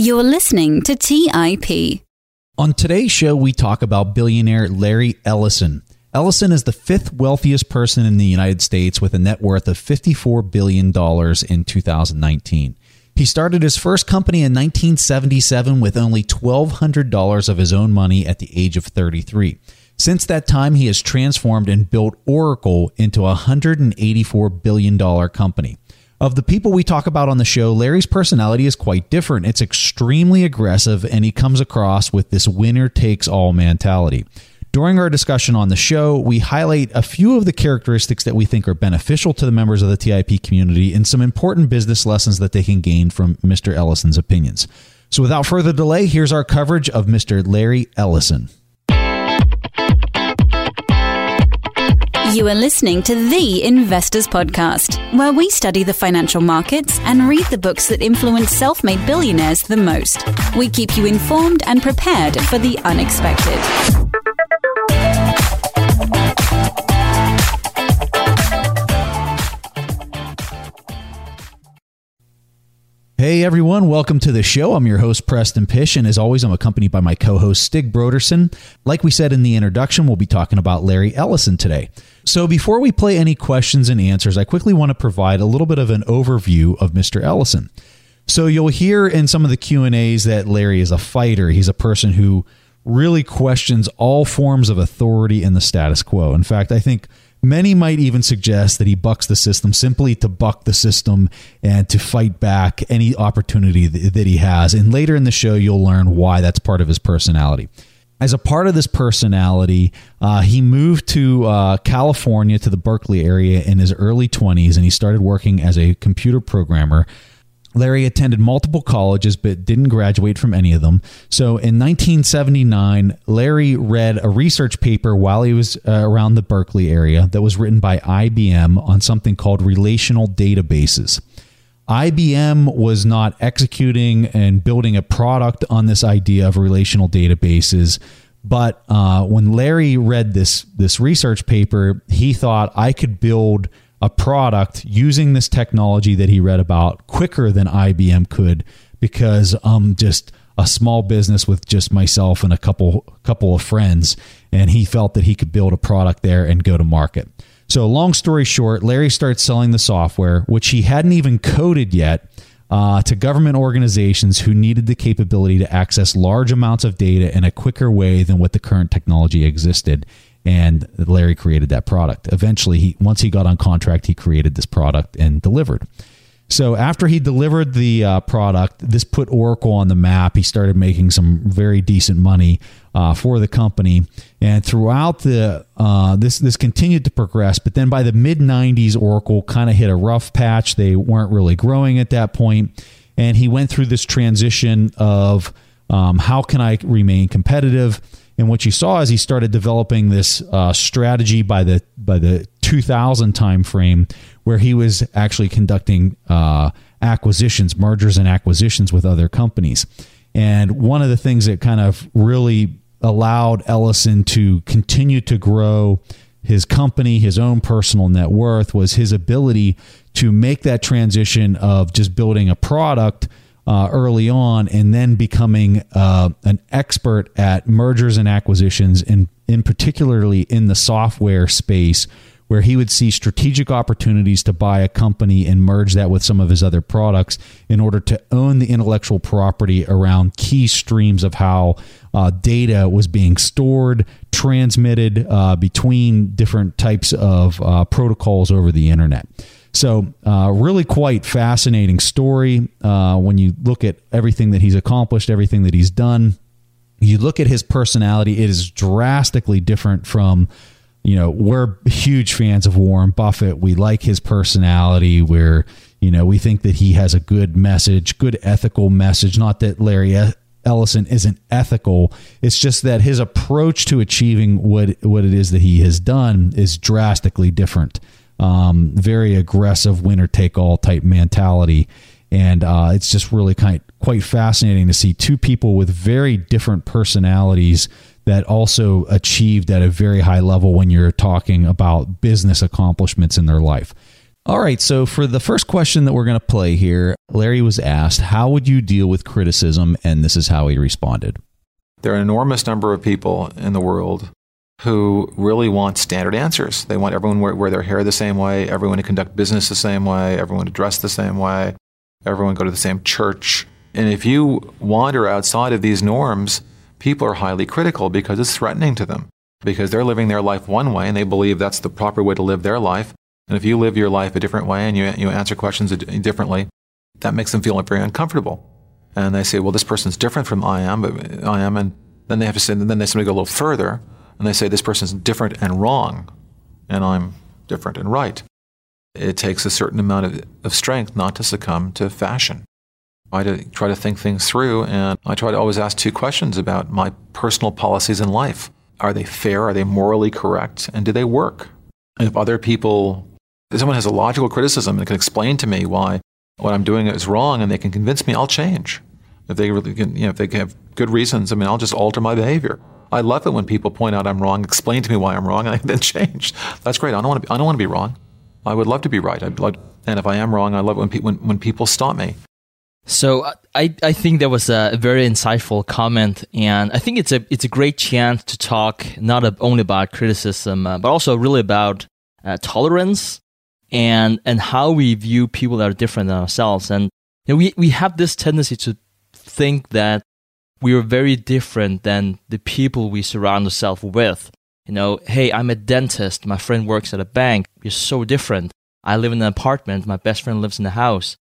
You're listening to TIP. On today's show, we talk about billionaire Larry Ellison. Ellison is the fifth wealthiest person in the United States with a net worth of $54 billion in 2019. He started his first company in 1977 with only $1,200 of his own money at the age of 33. Since that time, he has transformed and built Oracle into a $184 billion company. Of the people we talk about on the show, Larry's personality is quite different. It's extremely aggressive, and he comes across with this winner takes all mentality. During our discussion on the show, we highlight a few of the characteristics that we think are beneficial to the members of the TIP community and some important business lessons that they can gain from Mr. Ellison's opinions. So, without further delay, here's our coverage of Mr. Larry Ellison. You are listening to The Investors Podcast, where we study the financial markets and read the books that influence self made billionaires the most. We keep you informed and prepared for the unexpected. Hey everyone, welcome to the show. I'm your host, Preston Pysh, and as always, I'm accompanied by my co host, Stig Brodersen. Like we said in the introduction, we'll be talking about Larry Ellison today. So before we play any questions and answers, I quickly want to provide a little bit of an overview of Mr. Ellison. So you'll hear in some of the Q&As that Larry is a fighter. He's a person who really questions all forms of authority in the status quo. In fact, I think Many might even suggest that he bucks the system simply to buck the system and to fight back any opportunity that he has. And later in the show, you'll learn why that's part of his personality. As a part of this personality, uh, he moved to uh, California to the Berkeley area in his early 20s and he started working as a computer programmer Larry attended multiple colleges but didn't graduate from any of them. So in 1979, Larry read a research paper while he was uh, around the Berkeley area that was written by IBM on something called relational databases. IBM was not executing and building a product on this idea of relational databases. But uh, when Larry read this this research paper, he thought I could build a product using this technology that he read about quicker than IBM could because I'm just a small business with just myself and a couple couple of friends and he felt that he could build a product there and go to market. So long story short, Larry starts selling the software which he hadn't even coded yet uh, to government organizations who needed the capability to access large amounts of data in a quicker way than what the current technology existed and Larry created that product. Eventually, he once he got on contract, he created this product and delivered. So after he delivered the uh, product, this put Oracle on the map. He started making some very decent money uh, for the company, and throughout the uh, this this continued to progress. But then by the mid '90s, Oracle kind of hit a rough patch. They weren't really growing at that point, and he went through this transition of um, how can I remain competitive and what you saw is he started developing this uh, strategy by the by the 2000 timeframe where he was actually conducting uh, acquisitions, mergers and acquisitions with other companies. And one of the things that kind of really allowed Ellison to continue to grow his company, his own personal net worth, was his ability to make that transition of just building a product uh, early on and then becoming uh, an expert at mergers and acquisitions, and in particularly in the software space, where he would see strategic opportunities to buy a company and merge that with some of his other products in order to own the intellectual property around key streams of how uh, data was being stored, transmitted uh, between different types of uh, protocols over the internet. So, uh, really quite fascinating story uh, when you look at everything that he's accomplished, everything that he's done. You look at his personality, it is drastically different from, you know, we're huge fans of Warren Buffett. We like his personality. We're, you know, we think that he has a good message, good ethical message. Not that Larry Ellison isn't ethical. It's just that his approach to achieving what what it is that he has done is drastically different um, very aggressive winner take all type mentality. And uh, it's just really kind of quite fascinating to see two people with very different personalities that also achieved at a very high level when you're talking about business accomplishments in their life. All right, so for the first question that we're going to play here, Larry was asked, How would you deal with criticism? And this is how he responded. There are an enormous number of people in the world who really want standard answers. They want everyone to wear their hair the same way, everyone to conduct business the same way, everyone to dress the same way, everyone go to the same church. And if you wander outside of these norms, people are highly critical because it's threatening to them, because they're living their life one way and they believe that's the proper way to live their life. And if you live your life a different way and you, you answer questions differently, that makes them feel very uncomfortable. And they say, well, this person's different from I am, but I am. And then they have to say, then they simply go a little further and they say, this person's different and wrong, and I'm different and right. It takes a certain amount of, of strength not to succumb to fashion. I try to, think things through, and I try to always ask two questions about my personal policies in life. Are they fair? Are they morally correct? And do they work? And if other people, if someone has a logical criticism and can explain to me why what I'm doing is wrong and they can convince me, I'll change. If they really can, you know, if they have good reasons, I mean, I'll just alter my behavior. I love it when people point out I'm wrong, explain to me why I'm wrong, and I then change. That's great. I don't want to be, I don't want to be wrong. I would love to be right. I'd and if I am wrong, I love when, pe- when, when people stop me. So I, I think that was a very insightful comment, and I think it's a it's a great chance to talk not only about criticism, uh, but also really about uh, tolerance and and how we view people that are different than ourselves. And you know, we we have this tendency to think that we are very different than the people we surround ourselves with. You know, hey, I'm a dentist. My friend works at a bank. We're so different. I live in an apartment. My best friend lives in a house.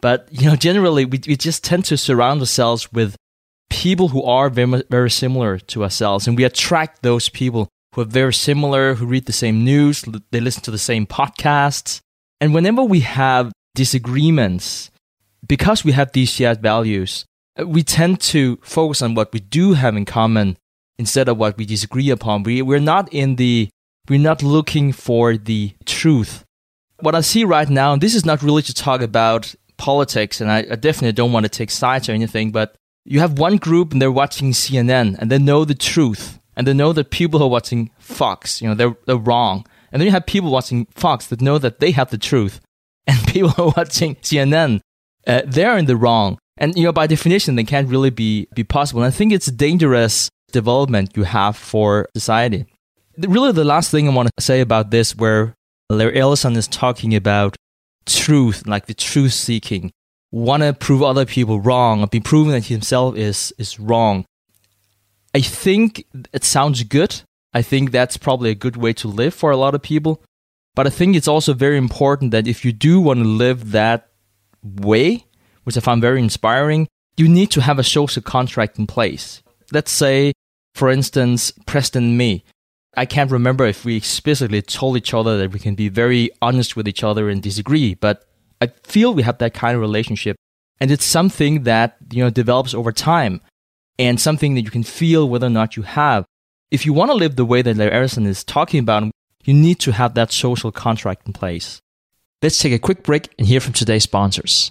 But, you know, generally, we, we just tend to surround ourselves with people who are very, very similar to ourselves. And we attract those people who are very similar, who read the same news, they listen to the same podcasts. And whenever we have disagreements, because we have these shared values, uh, we tend to focus on what we do have in common instead of what we disagree upon. We, we're not in the, we're not looking for the truth. What I see right now, and this is not really to talk about politics, and I, I definitely don't want to take sides or anything, but you have one group and they're watching CNN and they know the truth and they know that people who are watching Fox, you know, they're, they're wrong. And then you have people watching Fox that know that they have the truth and people who are watching CNN, uh, they're in the wrong. And you know, by definition, they can't really be be possible. And I think it's dangerous development you have for society. Really, the last thing I want to say about this, where Larry Ellison is talking about truth, like the truth seeking, want to prove other people wrong, be proven that he himself is is wrong. I think it sounds good. I think that's probably a good way to live for a lot of people. But I think it's also very important that if you do want to live that way, which I found very inspiring, you need to have a social contract in place. Let's say, for instance, Preston and me. I can't remember if we explicitly told each other that we can be very honest with each other and disagree, but I feel we have that kind of relationship. And it's something that, you know, develops over time and something that you can feel whether or not you have. If you want to live the way that Larry is talking about, you need to have that social contract in place. Let's take a quick break and hear from today's sponsors.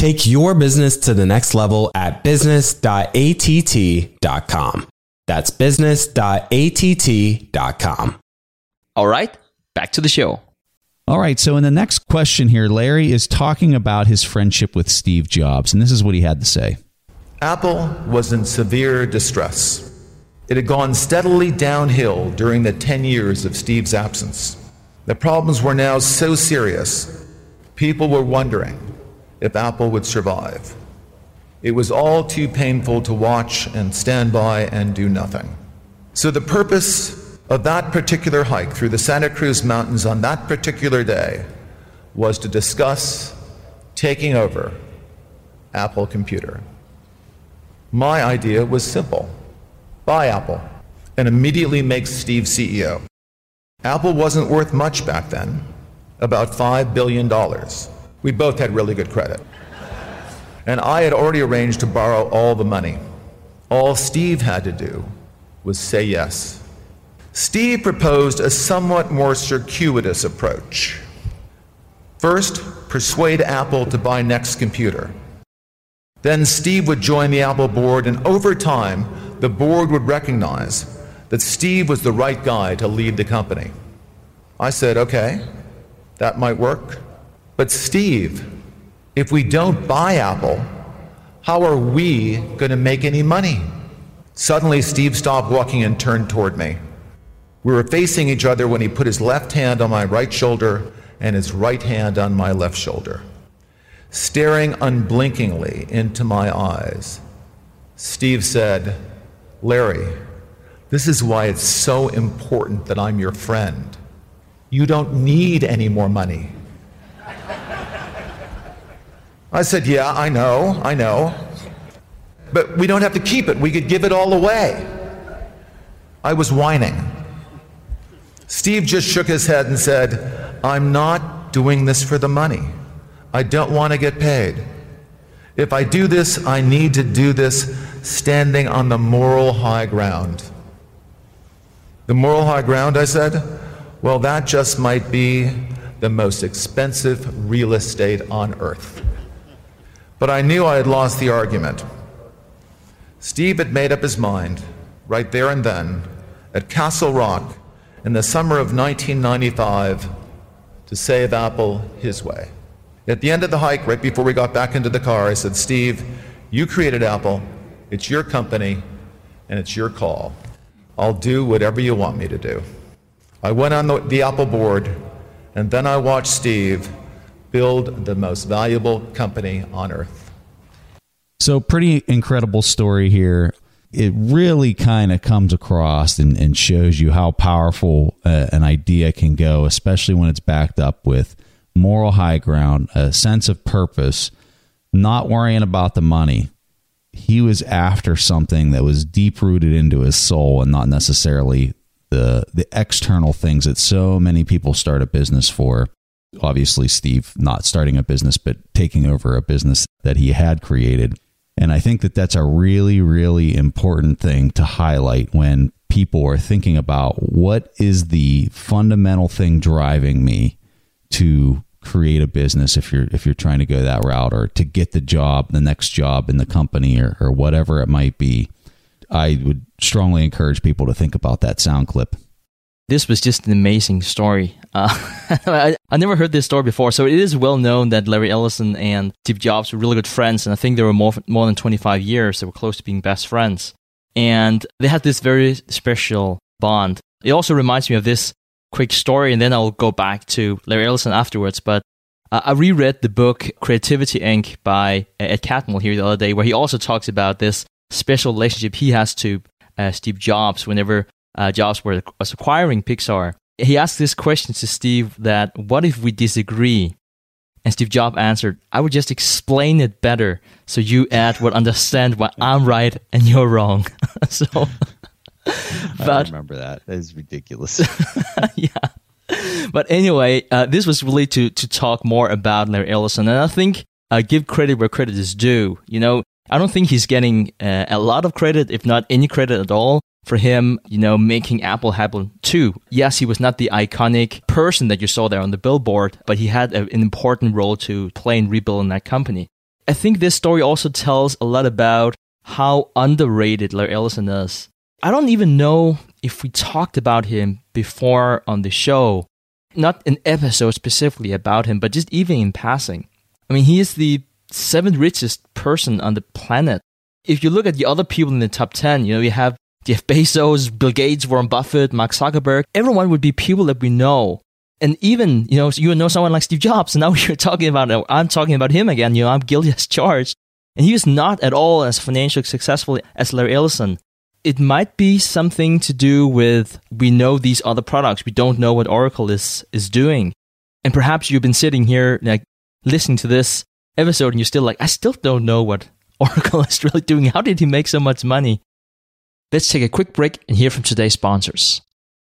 Take your business to the next level at business.att.com. That's business.att.com. All right, back to the show. All right, so in the next question here, Larry is talking about his friendship with Steve Jobs, and this is what he had to say. Apple was in severe distress. It had gone steadily downhill during the 10 years of Steve's absence. The problems were now so serious, people were wondering if Apple would survive. It was all too painful to watch and stand by and do nothing. So, the purpose of that particular hike through the Santa Cruz Mountains on that particular day was to discuss taking over Apple Computer. My idea was simple buy Apple and immediately make Steve CEO. Apple wasn't worth much back then, about $5 billion. We both had really good credit. And I had already arranged to borrow all the money. All Steve had to do was say yes. Steve proposed a somewhat more circuitous approach. First, persuade Apple to buy Next Computer. Then Steve would join the Apple board, and over time, the board would recognize that Steve was the right guy to lead the company. I said, okay, that might work. But Steve, if we don't buy Apple, how are we going to make any money? Suddenly, Steve stopped walking and turned toward me. We were facing each other when he put his left hand on my right shoulder and his right hand on my left shoulder. Staring unblinkingly into my eyes, Steve said, Larry, this is why it's so important that I'm your friend. You don't need any more money. I said, Yeah, I know, I know. But we don't have to keep it. We could give it all away. I was whining. Steve just shook his head and said, I'm not doing this for the money. I don't want to get paid. If I do this, I need to do this standing on the moral high ground. The moral high ground, I said? Well, that just might be the most expensive real estate on earth. But I knew I had lost the argument. Steve had made up his mind, right there and then, at Castle Rock in the summer of 1995, to save Apple his way. At the end of the hike, right before we got back into the car, I said, Steve, you created Apple, it's your company, and it's your call. I'll do whatever you want me to do. I went on the, the Apple board, and then I watched Steve build the most valuable company on earth. So, pretty incredible story here. It really kind of comes across and, and, shows you how powerful uh, an idea can go, especially when it's backed up with moral high ground, a sense of purpose, not worrying about the money. He was after something that was deep rooted into his soul and not necessarily the the external things that so many people start a business for. Obviously, Steve not starting a business, but taking over a business that he had created. And I think that that's a really, really important thing to highlight when people are thinking about what is the fundamental thing driving me to create a business if you're if you're trying to go that route or to get the job the next job in the company or, or whatever it might be i would strongly encourage people to think about that sound clip this was just an amazing story. Uh, I, I never heard this story before, so it is well known that Larry Ellison and Steve Jobs were really good friends, and I think they were more more than 25 years. They were close to being best friends, and they had this very special bond. It also reminds me of this quick story, and then I'll go back to Larry Ellison afterwards. But uh, I reread the book Creativity Inc. by Ed Catmull here the other day, where he also talks about this special relationship he has to uh, Steve Jobs whenever uh, Jobs was acquiring Pixar. He asked this question to Steve that what if we disagree? And Steve Jobs answered, I would just explain it better so you, Ed, would understand why I'm right and you're wrong. so, but, I remember that. That is ridiculous. yeah. But anyway, uh, this was really to, to talk more about Larry Ellison. And I think uh, give credit where credit is due. You know, I don't think he's getting uh, a lot of credit, if not any credit at all, for him, you know, making Apple happen too. Yes, he was not the iconic person that you saw there on the billboard, but he had a, an important role to play in rebuilding that company. I think this story also tells a lot about how underrated Larry Ellison is. I don't even know if we talked about him before on the show, not an episode specifically about him, but just even in passing. I mean, he is the seventh richest person on the planet. If you look at the other people in the top 10, you know, you have Jeff Bezos, Bill Gates, Warren Buffett, Mark Zuckerberg, everyone would be people that we know. And even, you know, you know someone like Steve Jobs. Now you're talking about, uh, I'm talking about him again. You know, I'm guilty as charged. And he is not at all as financially successful as Larry Ellison. It might be something to do with we know these other products. We don't know what Oracle is, is doing. And perhaps you've been sitting here like listening to this episode and you're still like, I still don't know what Oracle is really doing. How did he make so much money? Let's take a quick break and hear from today's sponsors.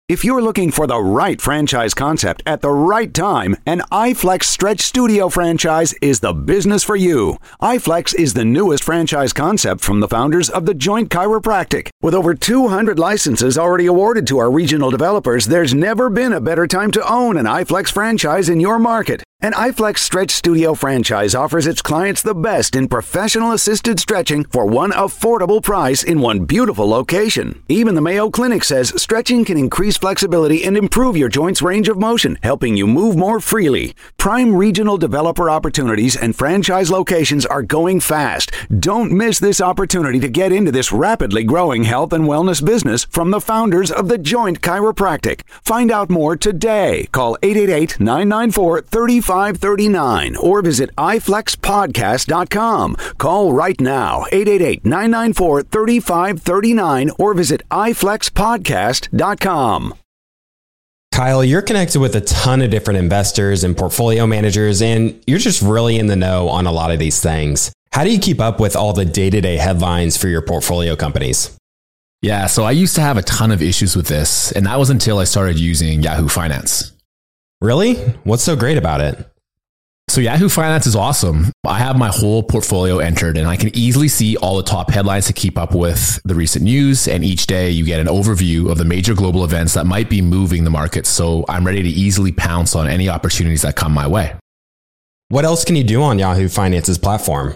If you're looking for the right franchise concept at the right time, an iFlex Stretch Studio franchise is the business for you. iFlex is the newest franchise concept from the founders of The Joint Chiropractic. With over 200 licenses already awarded to our regional developers, there's never been a better time to own an iFlex franchise in your market. An iFlex Stretch Studio franchise offers its clients the best in professional assisted stretching for one affordable price in one beautiful location. Even the Mayo Clinic says stretching can increase flexibility and improve your joints' range of motion, helping you move more freely. Prime regional developer opportunities and franchise locations are going fast. Don't miss this opportunity to get into this rapidly growing health and wellness business from the founders of The Joint Chiropractic. Find out more today. Call 888 994 3539 or visit iflexpodcast.com. Call right now 888 994 3539 or visit iflexpodcast.com. Kyle, you're connected with a ton of different investors and portfolio managers, and you're just really in the know on a lot of these things. How do you keep up with all the day to day headlines for your portfolio companies? Yeah, so I used to have a ton of issues with this, and that was until I started using Yahoo Finance. Really? What's so great about it? So Yahoo Finance is awesome. I have my whole portfolio entered and I can easily see all the top headlines to keep up with the recent news. And each day you get an overview of the major global events that might be moving the market. So I'm ready to easily pounce on any opportunities that come my way. What else can you do on Yahoo Finance's platform?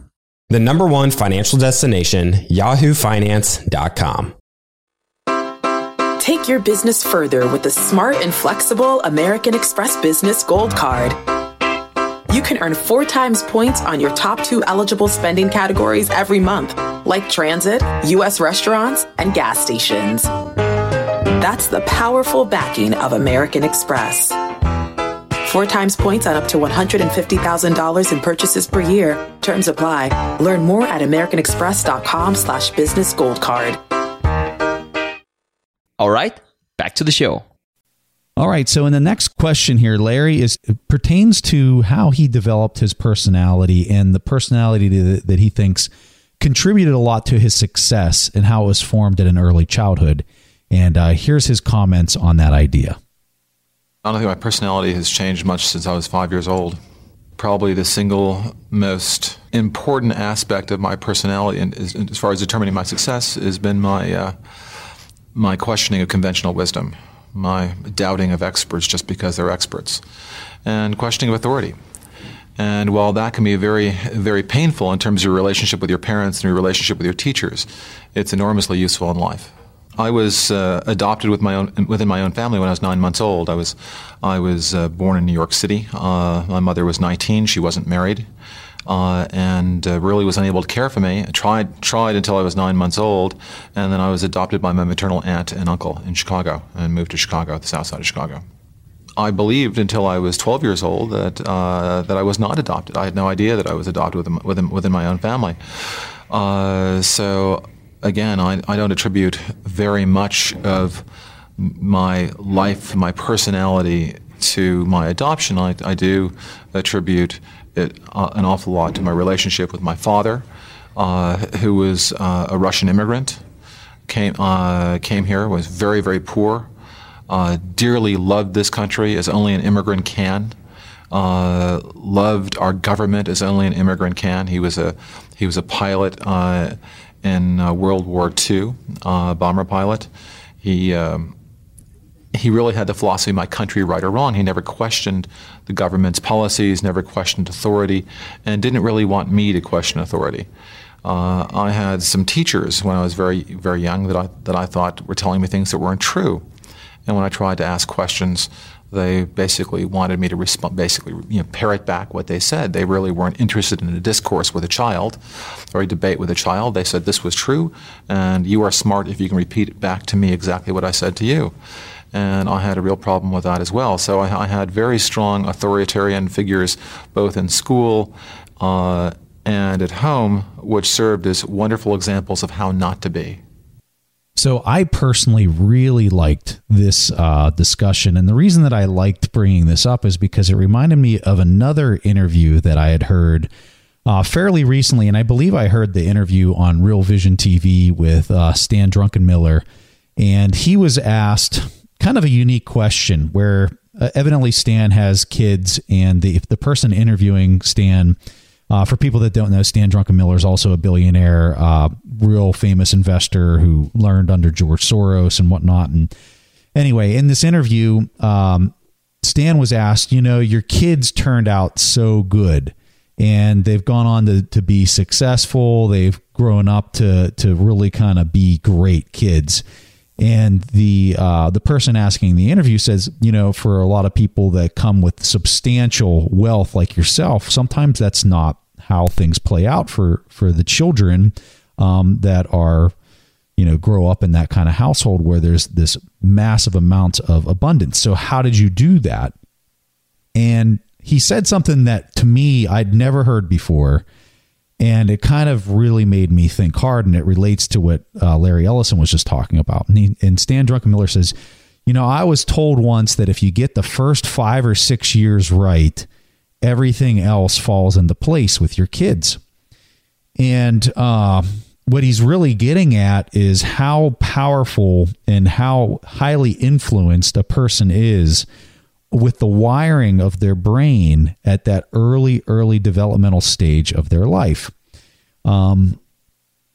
The number one financial destination, yahoofinance.com. Take your business further with the smart and flexible American Express Business Gold Card you can earn four times points on your top two eligible spending categories every month, like transit, U.S. restaurants, and gas stations. That's the powerful backing of American Express. Four times points on up to $150,000 in purchases per year. Terms apply. Learn more at americanexpress.com slash business gold card. All right, back to the show. All right. So, in the next question here, Larry is pertains to how he developed his personality and the personality that, that he thinks contributed a lot to his success and how it was formed at an early childhood. And uh, here's his comments on that idea. I don't think my personality has changed much since I was five years old. Probably the single most important aspect of my personality, and as far as determining my success, has been my uh, my questioning of conventional wisdom my doubting of experts just because they're experts, and questioning of authority. And while that can be very, very painful in terms of your relationship with your parents and your relationship with your teachers, it's enormously useful in life. I was uh, adopted with my own, within my own family when I was nine months old. I was, I was uh, born in New York City. Uh, my mother was 19. She wasn't married. uh, and uh, really was unable to care for me. I tried tried until I was nine months old, and then I was adopted by my maternal aunt and uncle in Chicago, and moved to Chicago, the south side of Chicago. I believed until I was 12 years old that uh, that I was not adopted. I had no idea that I was adopted within within, within my own family. Uh, so again, I, I don't attribute very much of my life, my personality to my adoption. I, I do attribute it uh, an awful lot to my relationship with my father, uh, who was uh, a Russian immigrant, came uh, came here, was very very poor, uh, dearly loved this country as only an immigrant can. Uh, loved our government as only an immigrant can. He was a he was a pilot in World War II, bomber pilot. He um, he really had the philosophy my country right or wrong. He never questioned the government's policies, never questioned authority, and didn't really want me to question authority. Uh, I had some teachers when I was very, very young that I, that I thought were telling me things that weren't true. And when I tried to ask questions, they basically wanted me to respond, basically, you know, parrot back what they said. They really weren't interested in a discourse with a child or a debate with a child. They said this was true, and you are smart if you can repeat it back to me exactly what I said to you and I had a real problem with that as well. So I, I had very strong authoritarian figures both in school uh, and at home, which served as wonderful examples of how not to be. So I personally really liked this uh, discussion, and the reason that I liked bringing this up is because it reminded me of another interview that I had heard uh, fairly recently, and I believe I heard the interview on Real Vision TV with uh, Stan Druckenmiller, and he was asked kind of a unique question where uh, evidently Stan has kids, and the the person interviewing Stan. Uh, for people that don't know, Stan Druckenmiller is also a billionaire, uh, real famous investor who learned under George Soros and whatnot. And anyway, in this interview, um, Stan was asked, you know, your kids turned out so good and they've gone on to, to be successful. They've grown up to, to really kind of be great kids. And the uh, the person asking the interview says, you know, for a lot of people that come with substantial wealth like yourself, sometimes that's not how things play out for for the children um, that are, you know, grow up in that kind of household where there's this massive amount of abundance. So how did you do that? And he said something that to me I'd never heard before and it kind of really made me think hard and it relates to what uh, larry ellison was just talking about. And, he, and stan druckenmiller says you know i was told once that if you get the first five or six years right everything else falls into place with your kids. And uh, what he's really getting at is how powerful and how highly influenced a person is with the wiring of their brain at that early, early developmental stage of their life. Um,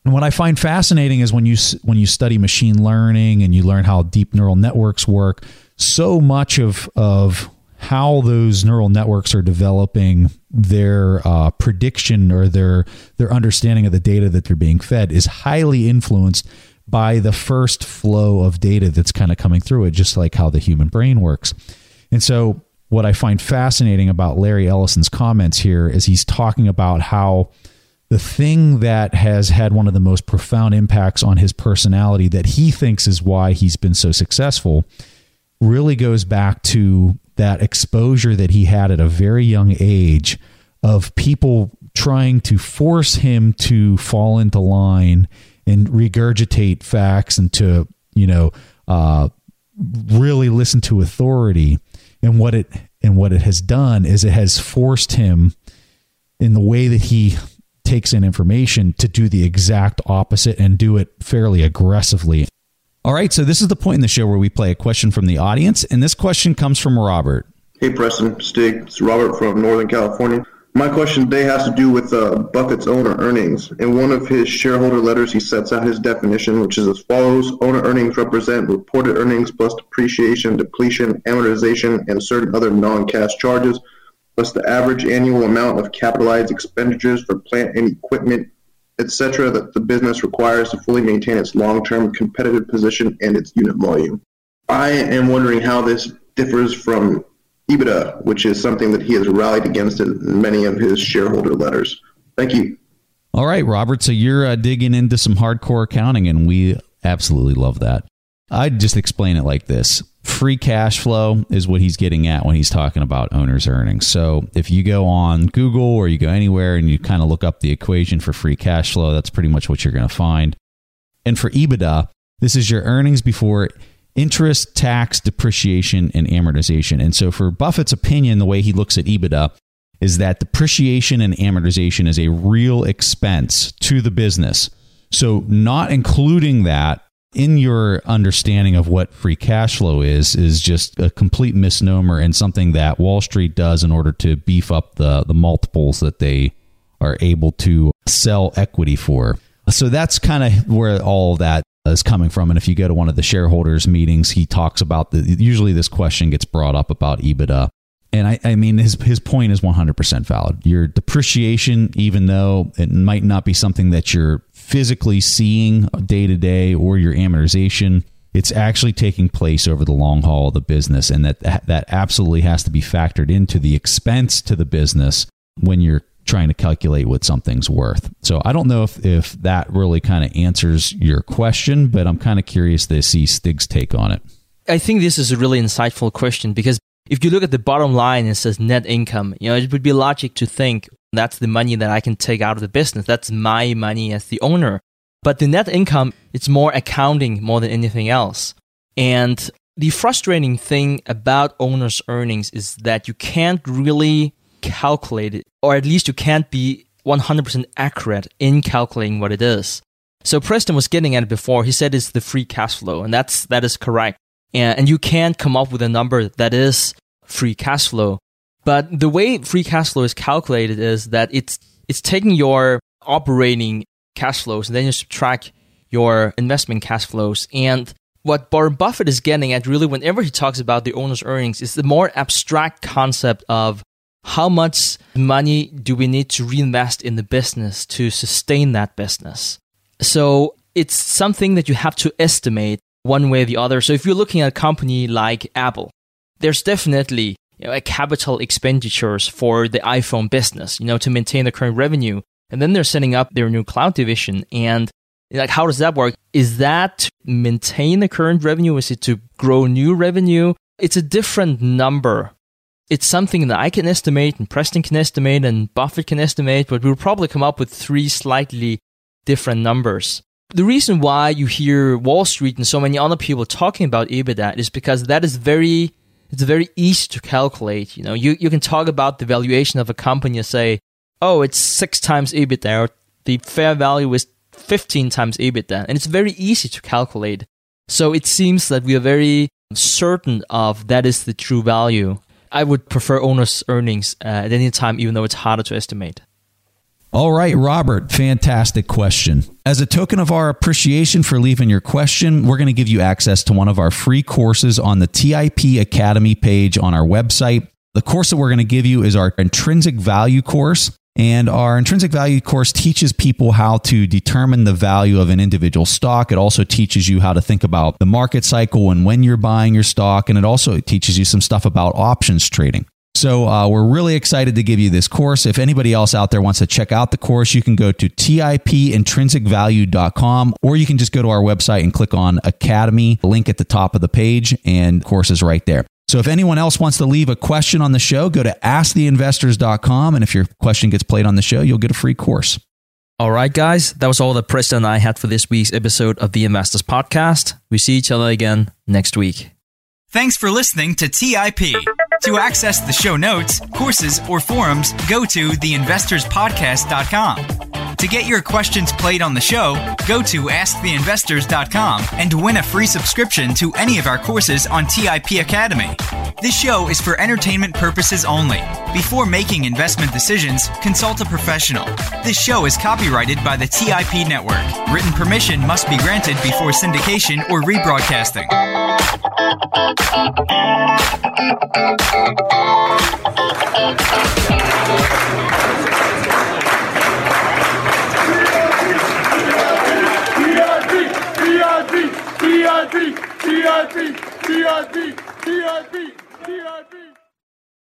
and what I find fascinating is when you when you study machine learning and you learn how deep neural networks work, so much of of how those neural networks are developing their uh, prediction or their their understanding of the data that they're being fed is highly influenced by the first flow of data that's kind of coming through it, just like how the human brain works. And so, what I find fascinating about Larry Ellison's comments here is he's talking about how the thing that has had one of the most profound impacts on his personality that he thinks is why he's been so successful really goes back to that exposure that he had at a very young age of people trying to force him to fall into line and regurgitate facts and to you know uh, really listen to authority and what it and what it has done is it has forced him in the way that he takes in information to do the exact opposite and do it fairly aggressively. All right, so this is the point in the show where we play a question from the audience, and this question comes from Robert. Hey, Preston, Stig, it's Robert from Northern California. My question today has to do with uh, Buffett's owner earnings. In one of his shareholder letters, he sets out his definition, which is as follows Owner earnings represent reported earnings plus depreciation, depletion, amortization, and certain other non cash charges, plus the average annual amount of capitalized expenditures for plant and equipment, etc., that the business requires to fully maintain its long term competitive position and its unit volume. I am wondering how this differs from EBITDA, which is something that he has rallied against in many of his shareholder letters. Thank you. All right, Robert. So you're uh, digging into some hardcore accounting, and we absolutely love that. I'd just explain it like this free cash flow is what he's getting at when he's talking about owner's earnings. So if you go on Google or you go anywhere and you kind of look up the equation for free cash flow, that's pretty much what you're going to find. And for EBITDA, this is your earnings before interest, tax, depreciation, and amortization. And so for Buffett's opinion, the way he looks at EBITDA is that depreciation and amortization is a real expense to the business. So not including that in your understanding of what free cash flow is is just a complete misnomer and something that Wall Street does in order to beef up the the multiples that they are able to sell equity for. So that's kind of where all that is coming from. And if you go to one of the shareholders meetings, he talks about the usually this question gets brought up about EBITDA. And I, I mean, his, his point is 100% valid. Your depreciation, even though it might not be something that you're physically seeing day to day or your amortization, it's actually taking place over the long haul of the business. And that, that absolutely has to be factored into the expense to the business when you're trying to calculate what something's worth. So I don't know if, if that really kind of answers your question, but I'm kind of curious to see Stig's take on it. I think this is a really insightful question because if you look at the bottom line, it says net income. You know, it would be logic to think that's the money that I can take out of the business. That's my money as the owner. But the net income, it's more accounting more than anything else. And the frustrating thing about owner's earnings is that you can't really calculate it, or at least you can't be 100% accurate in calculating what it is. So Preston was getting at it before. He said it's the free cash flow, and that's that is correct. And, and you can't come up with a number that is free cash flow. But the way free cash flow is calculated is that it's it's taking your operating cash flows and then you subtract your investment cash flows. And what Warren Buffett is getting at really whenever he talks about the owner's earnings is the more abstract concept of how much money do we need to reinvest in the business to sustain that business. So it's something that you have to estimate one way or the other. So if you're looking at a company like Apple, there's definitely you know, a capital expenditures for the iPhone business, you know, to maintain the current revenue. And then they're setting up their new cloud division. And like, how does that work? Is that maintain the current revenue? Is it to grow new revenue? It's a different number. It's something that I can estimate and Preston can estimate and Buffett can estimate, but we'll probably come up with three slightly different numbers. The reason why you hear Wall Street and so many other people talking about EBITDA is because that is very it's very easy to calculate. You know, you, you can talk about the valuation of a company and say, oh, it's six times EBITDA, or the fair value is 15 times EBITDA. And it's very easy to calculate. So it seems that we are very certain of that is the true value. I would prefer owner's earnings uh, at any time, even though it's harder to estimate. All right, Robert, fantastic question. As a token of our appreciation for leaving your question, we're going to give you access to one of our free courses on the TIP Academy page on our website. The course that we're going to give you is our intrinsic value course. And our intrinsic value course teaches people how to determine the value of an individual stock. It also teaches you how to think about the market cycle and when you're buying your stock. And it also teaches you some stuff about options trading. So uh, we're really excited to give you this course. If anybody else out there wants to check out the course, you can go to tipintrinsicvalue.com or you can just go to our website and click on Academy, link at the top of the page, and course is right there. So if anyone else wants to leave a question on the show, go to asktheinvestors.com. And if your question gets played on the show, you'll get a free course. All right, guys, that was all that Preston and I had for this week's episode of the Investors Podcast. We see each other again next week. Thanks for listening to TIP. To access the show notes, courses, or forums, go to theinvestorspodcast.com. To get your questions played on the show, go to asktheinvestors.com and win a free subscription to any of our courses on TIP Academy. This show is for entertainment purposes only. Before making investment decisions, consult a professional. This show is copyrighted by the TIP Network. Written permission must be granted before syndication or rebroadcasting. Thank you. TRP, TRP, TRP, TRP, TRP.